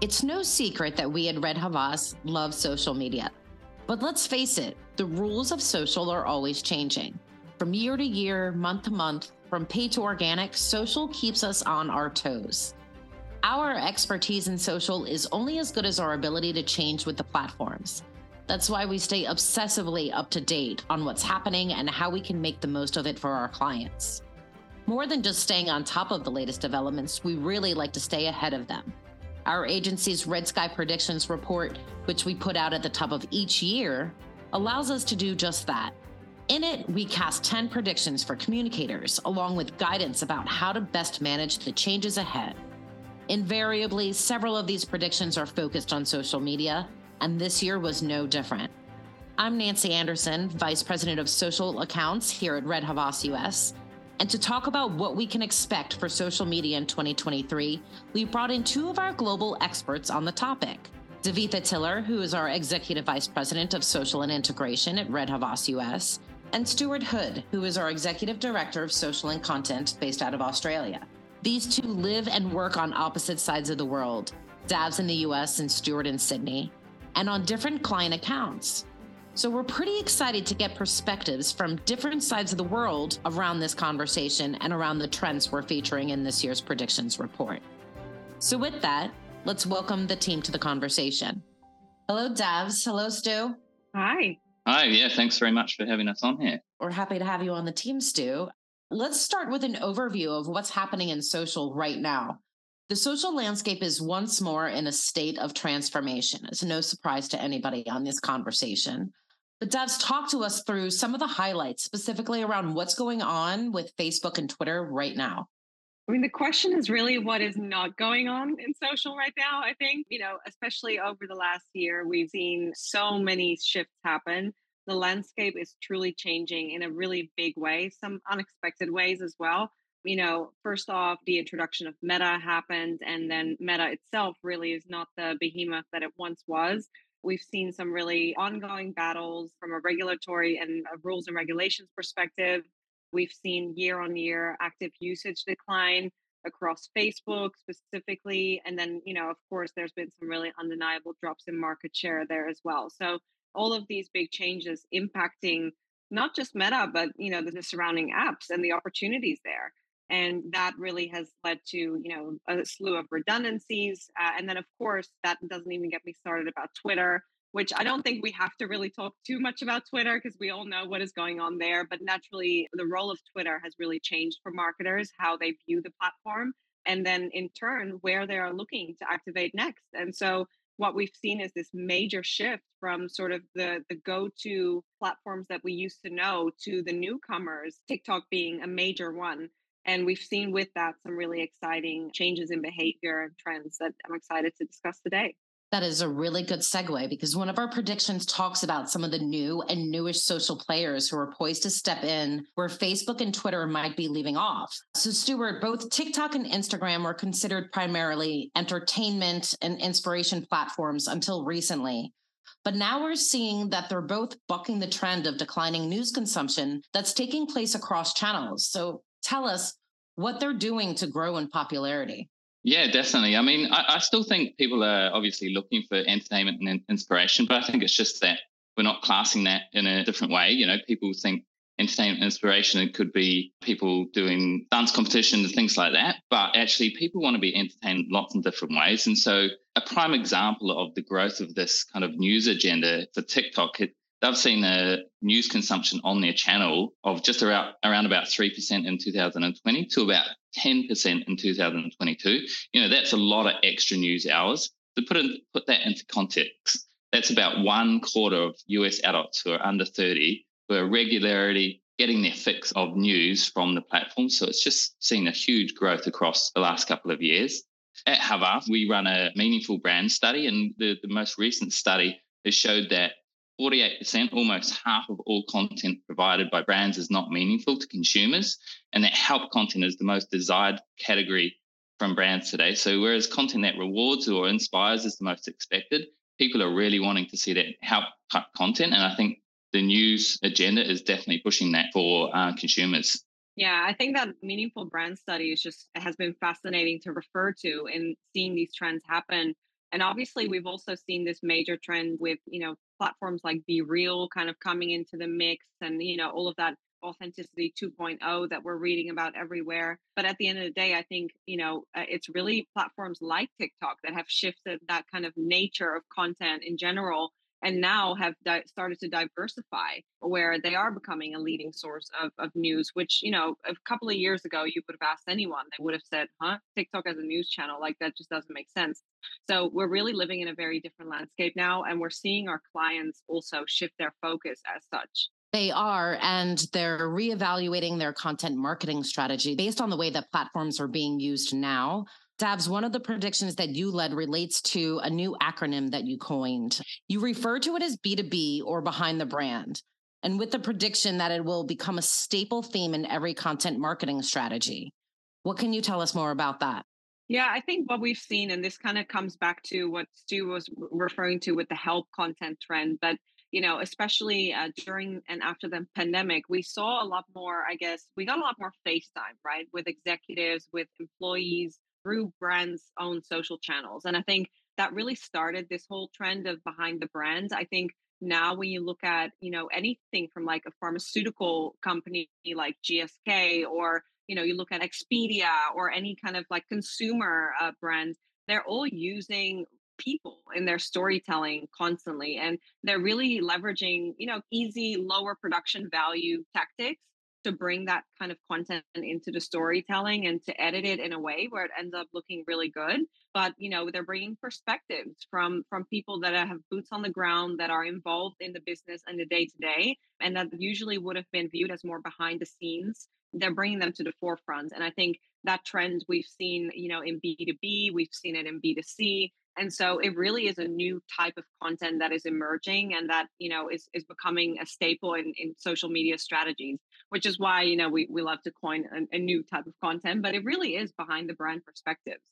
It's no secret that we at Red Havas love social media. But let's face it, the rules of social are always changing. From year to year, month to month, from paid to organic, social keeps us on our toes. Our expertise in social is only as good as our ability to change with the platforms. That's why we stay obsessively up to date on what's happening and how we can make the most of it for our clients. More than just staying on top of the latest developments, we really like to stay ahead of them. Our agency's Red Sky Predictions report, which we put out at the top of each year, allows us to do just that. In it, we cast 10 predictions for communicators, along with guidance about how to best manage the changes ahead. Invariably, several of these predictions are focused on social media, and this year was no different. I'm Nancy Anderson, Vice President of Social Accounts here at Red Havas US. And to talk about what we can expect for social media in 2023, we brought in two of our global experts on the topic. Davitha Tiller, who is our Executive Vice President of Social and Integration at Red Havas US, and Stuart Hood, who is our Executive Director of Social and Content based out of Australia. These two live and work on opposite sides of the world, Davs in the US and Stuart in Sydney, and on different client accounts. So we're pretty excited to get perspectives from different sides of the world around this conversation and around the trends we're featuring in this year's predictions report. So with that, let's welcome the team to the conversation. Hello, Davs. Hello, Stu. Hi. Hi, yeah, thanks very much for having us on here. We're happy to have you on the team, Stu. Let's start with an overview of what's happening in social right now. The social landscape is once more in a state of transformation. It's no surprise to anybody on this conversation. But Davs, talk to us through some of the highlights, specifically around what's going on with Facebook and Twitter right now. I mean, the question is really what is not going on in social right now. I think, you know, especially over the last year, we've seen so many shifts happen. The landscape is truly changing in a really big way, some unexpected ways as well. You know, first off, the introduction of Meta happened, and then Meta itself really is not the behemoth that it once was. We've seen some really ongoing battles from a regulatory and a rules and regulations perspective We've seen year on year active usage decline across Facebook specifically. And then, you know, of course, there's been some really undeniable drops in market share there as well. So all of these big changes impacting not just Meta, but, you know, the, the surrounding apps and the opportunities there. And that really has led to, you know, a slew of redundancies. Uh, and then, of course, that doesn't even get me started about Twitter which I don't think we have to really talk too much about Twitter because we all know what is going on there. But naturally, the role of Twitter has really changed for marketers, how they view the platform, and then in turn, where they are looking to activate next. And so, what we've seen is this major shift from sort of the, the go to platforms that we used to know to the newcomers, TikTok being a major one. And we've seen with that some really exciting changes in behavior and trends that I'm excited to discuss today. That is a really good segue because one of our predictions talks about some of the new and newish social players who are poised to step in where Facebook and Twitter might be leaving off. So, Stuart, both TikTok and Instagram were considered primarily entertainment and inspiration platforms until recently. But now we're seeing that they're both bucking the trend of declining news consumption that's taking place across channels. So, tell us what they're doing to grow in popularity. Yeah, definitely. I mean, I, I, still think people are obviously looking for entertainment and inspiration, but I think it's just that we're not classing that in a different way. You know, people think entertainment inspiration it could be people doing dance competitions and things like that, but actually people want to be entertained lots of different ways. And so, a prime example of the growth of this kind of news agenda for TikTok, they've seen a news consumption on their channel of just around around about 3% in 2020 to about 10% in 2022. You know, that's a lot of extra news hours. To put in, put that into context, that's about one quarter of US adults who are under 30 who are regularly getting their fix of news from the platform. So it's just seen a huge growth across the last couple of years. At Havas, we run a meaningful brand study, and the, the most recent study has showed that 48%, almost half of all content provided by brands is not meaningful to consumers. And that help content is the most desired category from brands today. So, whereas content that rewards or inspires is the most expected, people are really wanting to see that help content. And I think the news agenda is definitely pushing that for uh, consumers. Yeah, I think that meaningful brand study is just has been fascinating to refer to in seeing these trends happen And obviously, we've also seen this major trend with, you know, platforms like BeReal kind of coming into the mix and, you know, all of that authenticity 2.0 that we're reading about everywhere. But at the end of the day, I think, you know, uh, it's really platforms like TikTok that have shifted that kind of nature of content in general and now have di- started to diversify where they are becoming a leading source of, of news which you know a couple of years ago you would have asked anyone they would have said huh? Tiktok as a news channel like that just doesn't make sense. So we're really living in a very different landscape now and we're seeing our clients also shift their focus as such. They are, and they're reevaluating their content marketing strategy based on the way that platforms are being used now. Davs, one of the predictions that you led relates to a new acronym that you coined. You refer to it as B2B or behind the brand, and with the prediction that it will become a staple theme in every content marketing strategy. What can you tell us more about that? Yeah, I think what we've seen, and this kind of comes back to what Stu was referring to with the help content trend, but you know, especially uh, during and after the pandemic, we saw a lot more, I guess, we got a lot more FaceTime, right, with executives, with employees through brands' own social channels. And I think that really started this whole trend of behind the brands. I think now when you look at, you know, anything from like a pharmaceutical company like GSK or, you know, you look at Expedia or any kind of like consumer uh, brands, they're all using people in their storytelling constantly and they're really leveraging you know easy lower production value tactics to bring that kind of content into the storytelling and to edit it in a way where it ends up looking really good. But you know they're bringing perspectives from from people that have boots on the ground that are involved in the business and the day to day and that usually would have been viewed as more behind the scenes. They're bringing them to the forefront and i think that trend we've seen you know in b2b we've seen it in b2c and so it really is a new type of content that is emerging and that you know is, is becoming a staple in, in social media strategies which is why you know we, we love to coin a, a new type of content but it really is behind the brand perspectives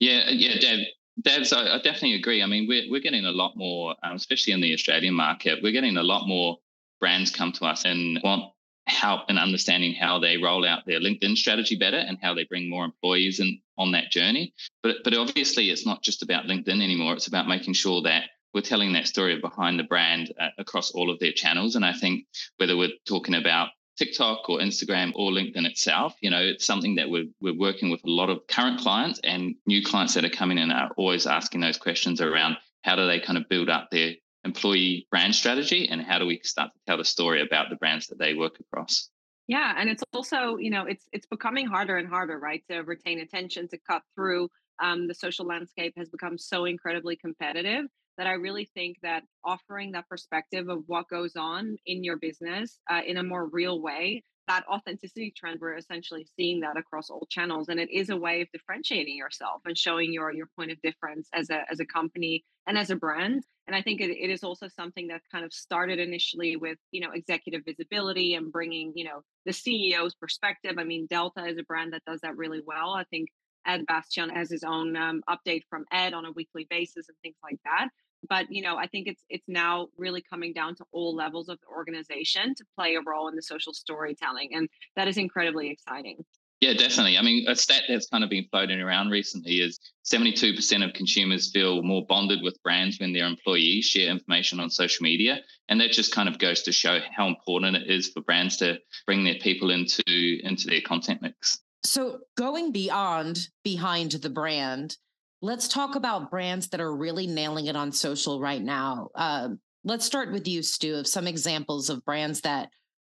yeah yeah Deb, Devs, I, I definitely agree. I mean, we're, we're getting a lot more, um, especially in the Australian market, we're getting a lot more brands come to us and want help in understanding how they roll out their LinkedIn strategy better and how they bring more employees in on that journey. But but obviously, it's not just about LinkedIn anymore. It's about making sure that we're telling that story behind the brand uh, across all of their channels. And I think whether we're talking about TikTok or Instagram or LinkedIn itself, you know, it's something that we're, we're working with a lot of current clients and new clients that are coming in are always asking those questions around how do they kind of build up their employee brand strategy and how do we start to tell the story about the brands that they work across. Yeah and it's also you know it's it's becoming harder and harder right to retain attention to cut through um, the social landscape has become so incredibly competitive that i really think that offering that perspective of what goes on in your business uh, in a more real way that authenticity trend we're essentially seeing that across all channels and it is a way of differentiating yourself and showing your your point of difference as a as a company and as a brand and i think it, it is also something that kind of started initially with you know executive visibility and bringing you know the ceo's perspective. I mean delta is a brand that does that really well. I think ed bastian has his own um, update from ed on a weekly basis and things like that but you know i think it's it's now really coming down to all levels of the organization to play a role in the social storytelling and that is incredibly exciting. Yeah definitely. I mean a stat that's kind of been floating around recently is 72% of consumers feel more bonded with brands when their employees share information on social media and that just kind of goes to show how important it is for brands to bring their people into into their content mix. So going beyond behind the brand Let's talk about brands that are really nailing it on social right now. Uh, let's start with you, Stu, of some examples of brands that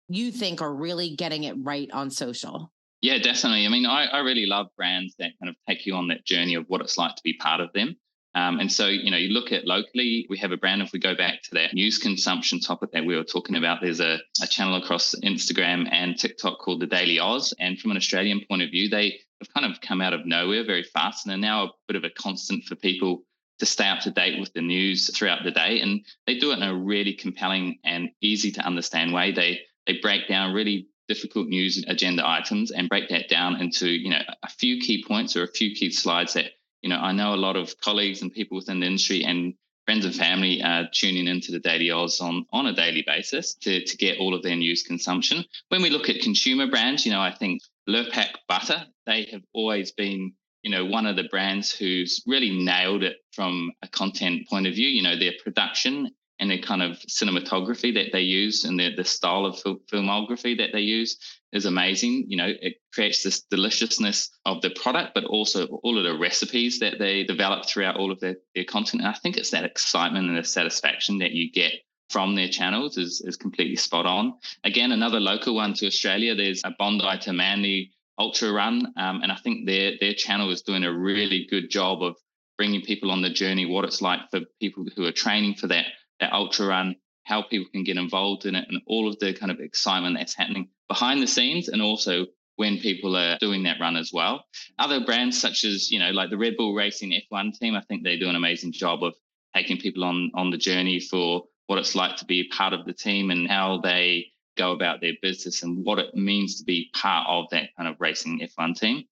you think are really getting it right on social. Yeah, definitely. I mean, I, I really love brands that kind of take you on that journey of what it's like to be part of them. Um, and so, you know, you look at locally, we have a brand. If we go back to that news consumption topic that we were talking about, there's a, a channel across Instagram and TikTok called the Daily Aus. And from an Australian point of view, they have kind of come out of nowhere very fast and are now a bit of a constant for people to stay up to date with the news throughout the day. And they do it in a really compelling and easy to understand way. They they break down really difficult news agenda items and break that down into you know a few key points or a few key slides that you know, I know a lot of colleagues and people within the industry and friends and family are tuning into the Daily Aus on, on a daily basis to, to get all of their news consumption. When we look at consumer brands, you know, I think Lurpak Butter, they have always been you know, one of the brands who's really nailed it from a content point of view, you know, their production and the kind of cinematography that they use and the, the style of fil- filmography that they use is amazing. You know, it creates this deliciousness of the product, but also all of the recipes that they develop throughout all of their, their content. And I think it's that excitement and the satisfaction that you get from their channels is, is completely spot on. Again, another local one to Australia, there's a Bondi to Manly ultra run. Um, and I think their, their channel is doing a really good job of bringing people on the journey, what it's like for people who are training for that that ultra run, how people can get involved in it, and all of the kind of excitement that's happening behind the scenes, and also when people are doing that run as well. Other brands such as you know like the Red Bull Racing F1 team, I think they do an amazing job of taking people on on the journey for what it's like to be part of the team and how they go about their business and what it means to be part of that kind of racing F1 team.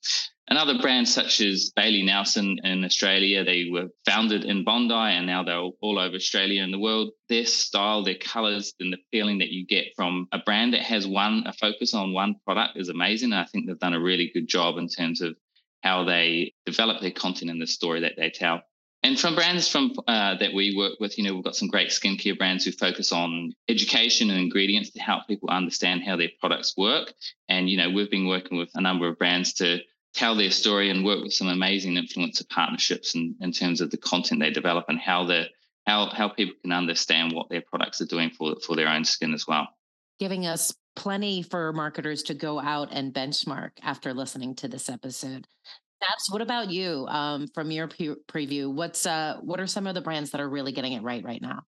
And other brands such as Bailey Nelson in Australia, they were founded in Bondi and now they're all over Australia and the world. Their style, their colors, and the feeling that you get from a brand that has one, a focus on one product is amazing. And I think they've done a really good job in terms of how they develop their content and the story that they tell. And from brands from uh, that we work with, you know, we've got some great skincare brands who focus on education and ingredients to help people understand how their products work. And you know, we've been working with a number of brands to tell their story and work with some amazing influencer partnerships in, in terms of the content they develop and how the how how people can understand what their products are doing for for their own skin as well. Giving us plenty for marketers to go out and benchmark after listening to this episode. That's what about you? Um, from your pre- preview, what's uh, what are some of the brands that are really getting it right right now?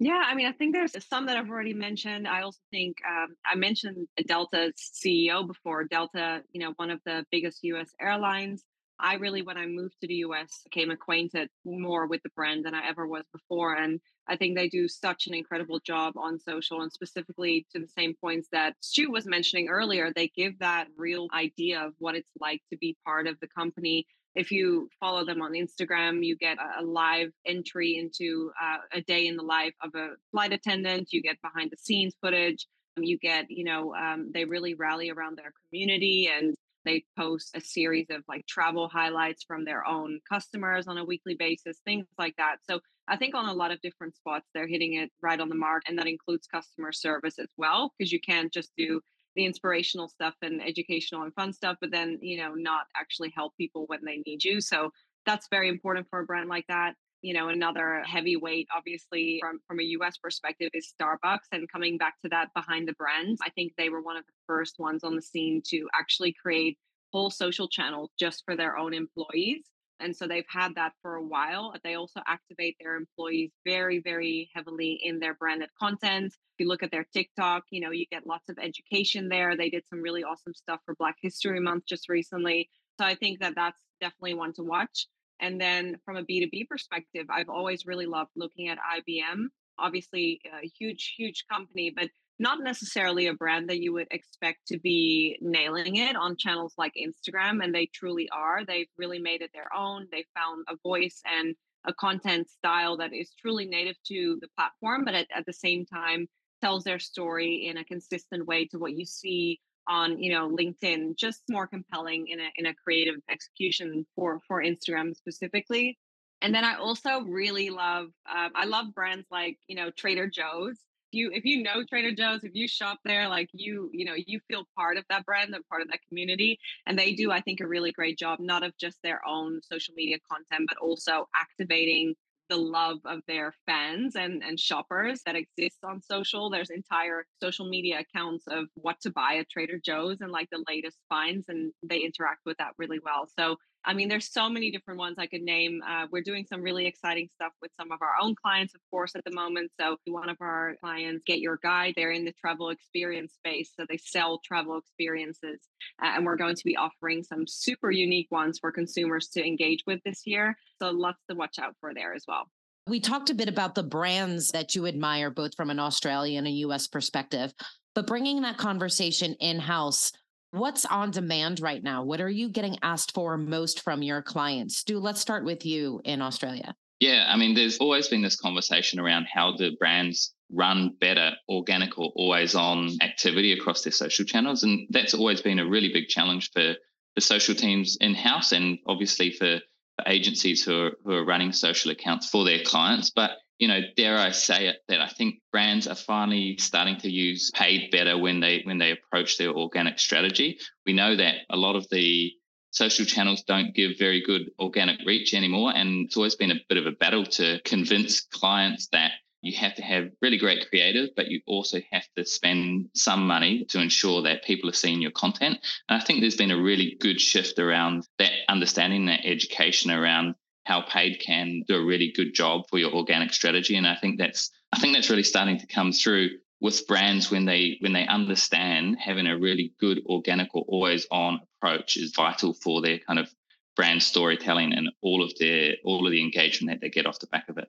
Yeah, I mean, I think there's some that I've already mentioned. I also think um, I mentioned Delta's CEO before. Delta, you know, one of the biggest US airlines. I really, when I moved to the US, became acquainted more with the brand than I ever was before. And I think they do such an incredible job on social and specifically to the same points that Stu was mentioning earlier. They give that real idea of what it's like to be part of the company if you follow them on Instagram, you get a, live entry into uh, a day in the life of a flight attendant. You get behind the scenes footage. You get, you know, um, they really rally around their community and they post a series of like travel highlights from their own customers on a weekly basis, things like that. So I think on a lot of different spots, they're hitting it right on the mark. And that includes customer service as well, because you can't just do the inspirational stuff and educational and fun stuff, but then, you know, not actually help people when they need you. So that's very important for a brand like that. You know, another heavyweight, obviously, from, from a US perspective, is Starbucks. And coming back to that behind the brand, I think they were one of the first ones on the scene to actually create whole social channels just for their own employees. And so they've had that for a while. They also activate their employees very, very heavily in their branded content. If you look at their TikTok, you know, you get lots of education there. They did some really awesome stuff for Black History Month just recently. So I think that that's definitely one to watch. And then from a B2B perspective, I've always really loved looking at IBM. Obviously, a huge, huge company, but not necessarily a brand that you would expect to be nailing it on channels like Instagram, and they truly are. They've really made it their own. They found a voice and a content style that is truly native to the platform, but at, at the same time tells their story in a consistent way to what you see on you know linkedin just more compelling in a in a creative execution for for instagram specifically and then i also really love um, i love brands like you know trader joe's you if you know Trader Joe's, if you shop there, like you, you know, you feel part of that brand and part of that community. And they do, I think, a really great job, not of just their own social media content, but also activating the love of their fans and, and shoppers that exists on social. There's entire social media accounts of what to buy at Trader Joe's and like the latest finds, and they interact with that really well. So I mean, there's so many different ones I could name. Uh, we're doing some really exciting stuff with some of our own clients, of course, at the moment. So, one of our clients, GetYourGuide, they're in the travel experience space. So, they sell travel experiences. Uh, and we're going to be offering some super unique ones for consumers to engage with this year. So, lots to watch out for there as well. We talked a bit about the brands that you admire, both from an Australian and a US perspective, but bringing that conversation in house What's on demand right now? What are you getting asked for most from your clients? Stu, let's start with you in Australia. Yeah, I mean, there's always been this conversation around how the brands run better organic or always on activity across their social channels. And that's always been a really big challenge for the social teams in house and obviously for, for agencies who are, who are running social accounts for their clients. But you know, dare I say it, that I think brands are finally starting to use paid better when they when they approach their organic strategy. We know that a lot of the social channels don't give very good organic reach anymore, and it's always been a bit of a battle to convince clients that you have to have really great creative, but you also have to spend some money to ensure that people are seeing your content. And I think there's been a really good shift around that understanding, that education around how paid can do a really good job for your organic strategy. And I think that's I think that's really starting to come through with brands when they when they understand having a really good organic or always on approach is vital for their kind of brand storytelling and all of their all of the engagement that they get off the back of it.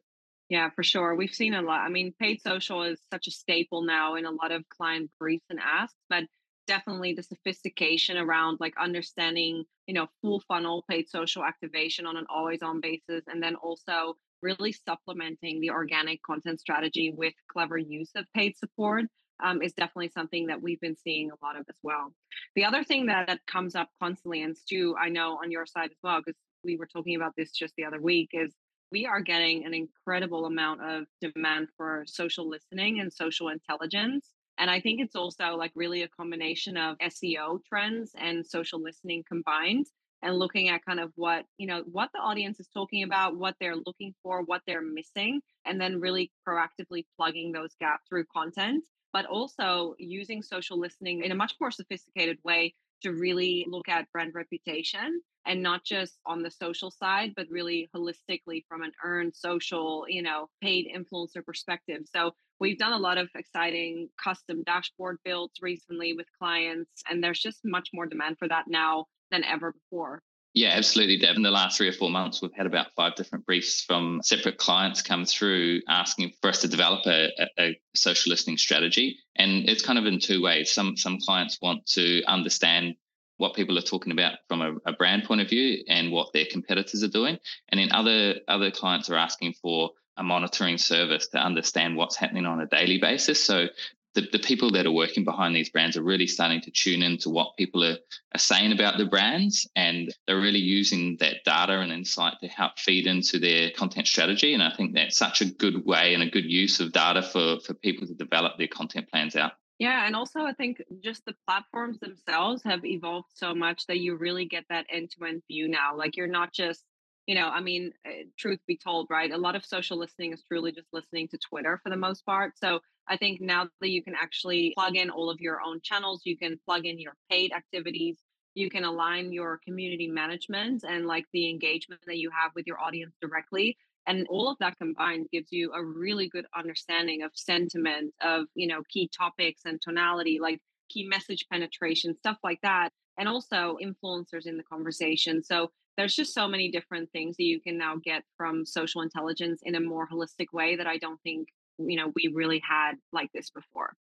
Yeah, for sure. We've seen a lot. I mean, paid social is such a staple now in a lot of client briefs and asks, but definitely the sophistication around like understanding, you know, full funnel paid social activation on an always on basis. And then also really supplementing the organic content strategy with clever use of paid support um, is definitely something that we've been seeing a lot of as well. The other thing that, that comes up constantly, and Stu, I know on your side as well, because we were talking about this just the other week, is we are getting an incredible amount of demand for social listening and social intelligence. And I think it's also like really a combination of SEO trends and social listening combined and looking at kind of what, you know, what the audience is talking about, what they're looking for, what they're missing, and then really proactively plugging those gaps through content, but also using social listening in a much more sophisticated way to really look at brand reputation and not just on the social side but really holistically from an earned social you know paid influencer perspective so we've done a lot of exciting custom dashboard builds recently with clients and there's just much more demand for that now than ever before yeah, absolutely, Deb. In the last three or four months, we've had about five different briefs from separate clients come through asking for us to develop a, a, social listening strategy. And it's kind of in two ways. Some some clients want to understand what people are talking about from a, a brand point of view and what their competitors are doing. And then other other clients are asking for a monitoring service to understand what's happening on a daily basis. So the, the people that are working behind these brands are really starting to tune into what people are, are saying about the brands and they're really using that data and insight to help feed into their content strategy and i think that's such a good way and a good use of data for for people to develop their content plans out yeah and also i think just the platforms themselves have evolved so much that you really get that end-to-end view now like you're not just you know i mean eh, truth be told right a lot of social listening is truly just listening to twitter for the most part so I think now that you can actually plug in all of your own channels, you can plug in your paid activities, you can align your community management and like the engagement that you have with your audience directly. And all of that combined gives you a really good understanding of sentiment, of, you know, key topics and tonality, like key message penetration, stuff like that. And also influencers in the conversation. So there's just so many different things that you can now get from social intelligence in a more holistic way that I don't think you know we really had like this before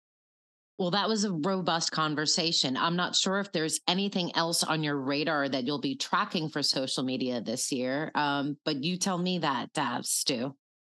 well, that was a robust conversation. I'm not sure if there's anything else on your radar that you'll be tracking for social media this year, um, but you tell me that, uh, Stu.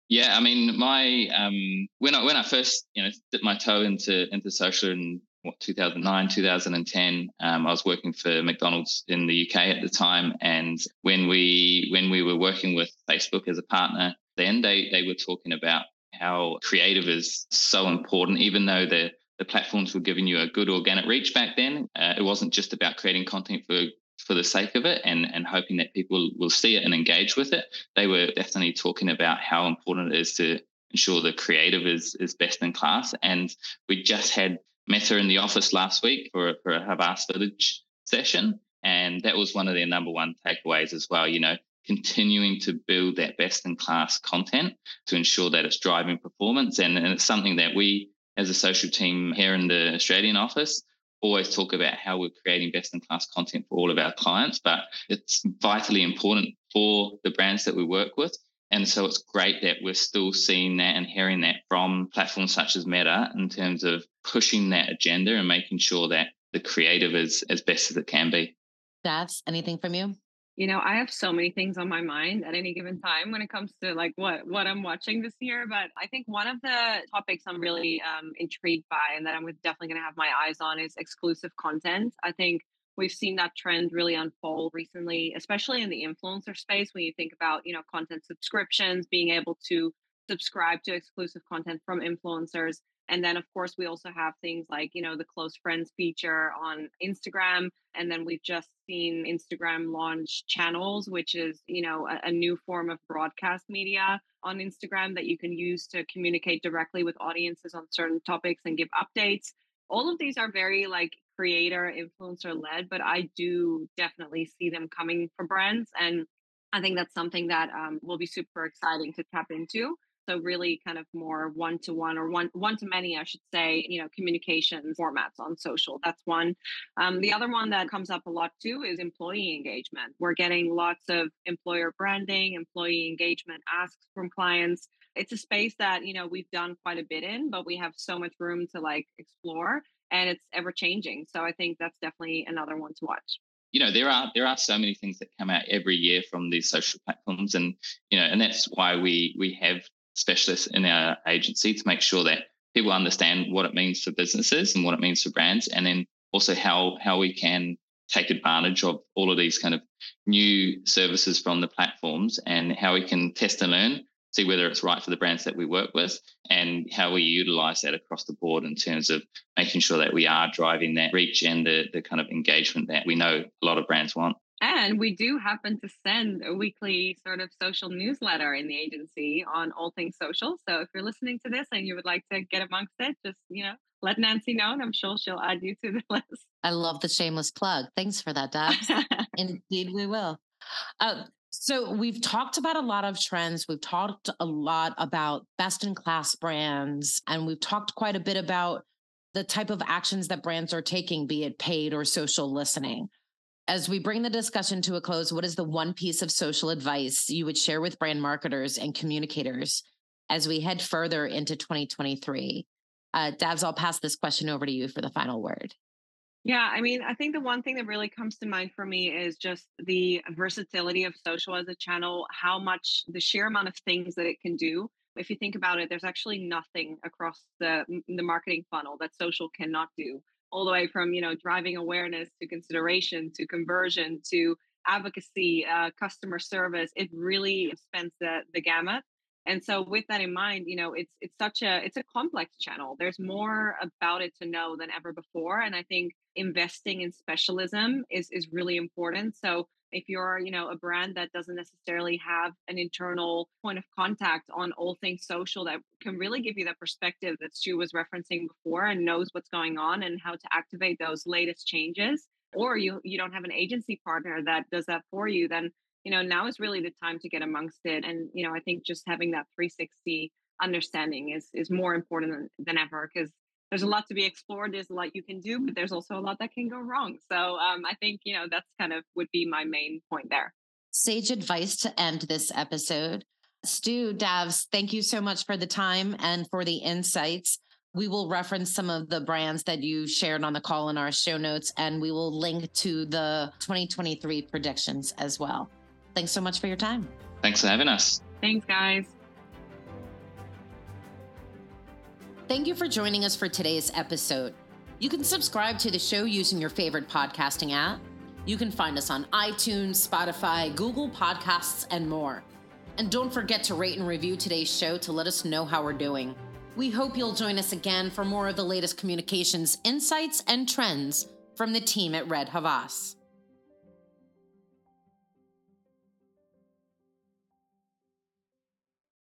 Yeah, I mean, my um, when I when I first you know dipped my toe into into social in what 2009 2010 um, i was working for mcdonald's in the uk at the time and when we when we were working with facebook as a partner then they they were talking about how creative is so important, even though the the platforms were giving you a good organic reach back then. Uh, it wasn't just about creating content for for the sake of it and and hoping that people will see it and engage with it. They were definitely talking about how important it is to ensure the creative is is best in class. And we just had Meta in the office last week for for a Havas Village session, and that was one of their number one takeaways as well. You know, continuing to build that best in class content to ensure that it's driving performance. And, and it's something that we, as a social team here in the Australian office, always talk about how we're creating best in class content for all of our clients, but it's vitally important for the brands that we work with. And so it's great that we're still seeing that and hearing that from platforms such as Meta in terms of pushing that agenda and making sure that the creative is as best as it can be. That's anything from you? You know i have so many things on my mind at any given time when it comes to like what what i'm watching this year but i think one of the topics i'm really um, intrigued by and that i'm definitely going to have my eyes on is exclusive content i think we've seen that trend really unfold recently, especially in the influencer space when you think about, you know, content subscriptions, being able to subscribe to exclusive content from influencers. And then, of course, we also have things like, you know, the close friends feature on Instagram. And then we've just seen Instagram launch channels, which is, you know, a, a, new form of broadcast media on Instagram that you can use to communicate directly with audiences on certain topics and give updates. All of these are very like creator influencer led, but I do definitely see them coming for brands. And I think that's something that um, will be super exciting to tap into so really kind of more one to one or one one to many i should say you know communication formats on social. That's one. Um, the other one that comes up a lot too is employee engagement. We're getting lots of employer branding employee engagement asks from clients. It's a space that you know we've done quite a bit in but we have so much room to like explore and it's ever changing. So i think that's definitely another one to watch. You know there are there are so many things that come out every year from these social platforms and you know and that's why we we have specialists in our agency to make sure that people understand what it means for businesses and what it means for brands, and then also how how we can take advantage of all of these kind of new services from the platforms and how we can test and learn see whether it's right for the brands that we work with and how we utilize that across the board in terms of making sure that we are driving that reach and the, the kind of engagement that we know a lot of brands want. And we do happen to send a weekly sort of social newsletter in the agency on all things social. So if you're listening to this and you would like to get amongst it, just, you know, let Nancy know and I'm sure she'll add you to the list. I love the shameless plug. Thanks for that, Dad. Indeed, we will. Uh, so we've talked about a lot of trends. We've talked a lot about best in class brands, and we've talked quite a bit about the type of actions that brands are taking, be it paid or social listening as we bring the discussion to a close, what is the one piece of social advice you would share with brand marketers and communicators as we head further into 2023? Uh, Davs, I'll pass this question over to you for the final word. Yeah, I mean, I think the one thing that really comes to mind for me is just the versatility of social as a channel, how much the sheer amount of things that it can do. If you think about it, there's actually nothing across the the marketing funnel that social cannot do all the way from you know driving awareness to consideration to conversion to advocacy uh, customer service it really spans the, the gamut. And so with that in mind you know it's it's such a it's a complex channel. There's more about it to know than ever before and i think investing in specialism is is really important. So if you're you know a brand that doesn't necessarily have an internal point of contact on all things social that can really give you that perspective that stu was referencing before and knows what's going on and how to activate those latest changes or you you don't have an agency partner that does that for you then you know now is really the time to get amongst it. And you know i think just having that 360 understanding is is more important than, than ever because there's a lot to be explored. There's a lot you can do, but there's also a lot that can go wrong. So um, I think, you know, that's kind of would be my main point there. Sage advice to end this episode. Stu, Davs, thank you so much for the time and for the insights. We will reference some of the brands that you shared on the call in our show notes, and we will link to the 2023 predictions as well. Thanks so much for your time. Thanks for having us. Thanks, guys. Thank you for joining us for today's episode. You can subscribe to the show using your favorite podcasting app. You can find us on iTunes, Spotify, Google Podcasts, and more. And don't forget to rate and review today's show to let us know how we're doing. We hope you'll join us again for more of the latest communications insights and trends from the team at Red Havas.